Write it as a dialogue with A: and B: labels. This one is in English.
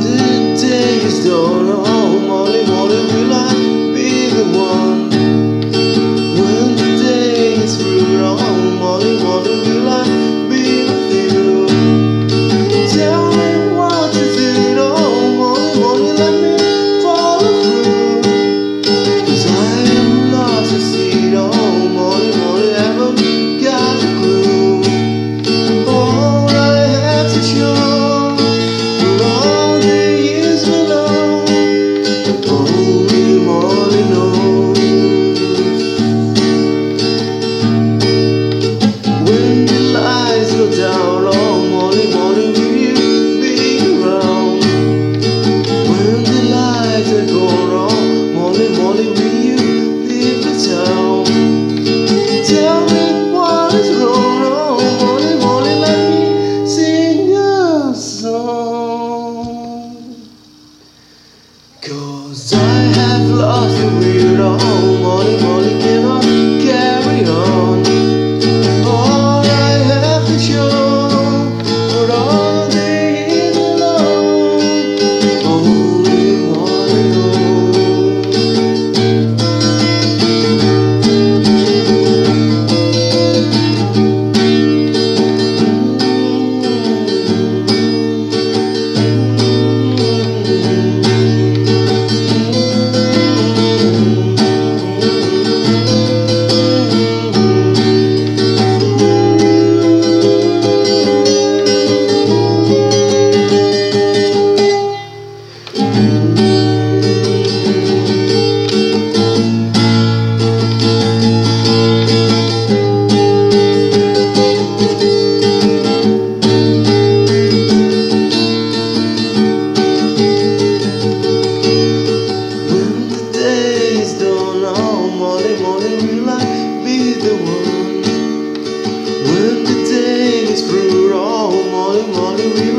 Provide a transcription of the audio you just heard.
A: the days don't Cause I have lost the will, oh Molly, Molly. hallelujah.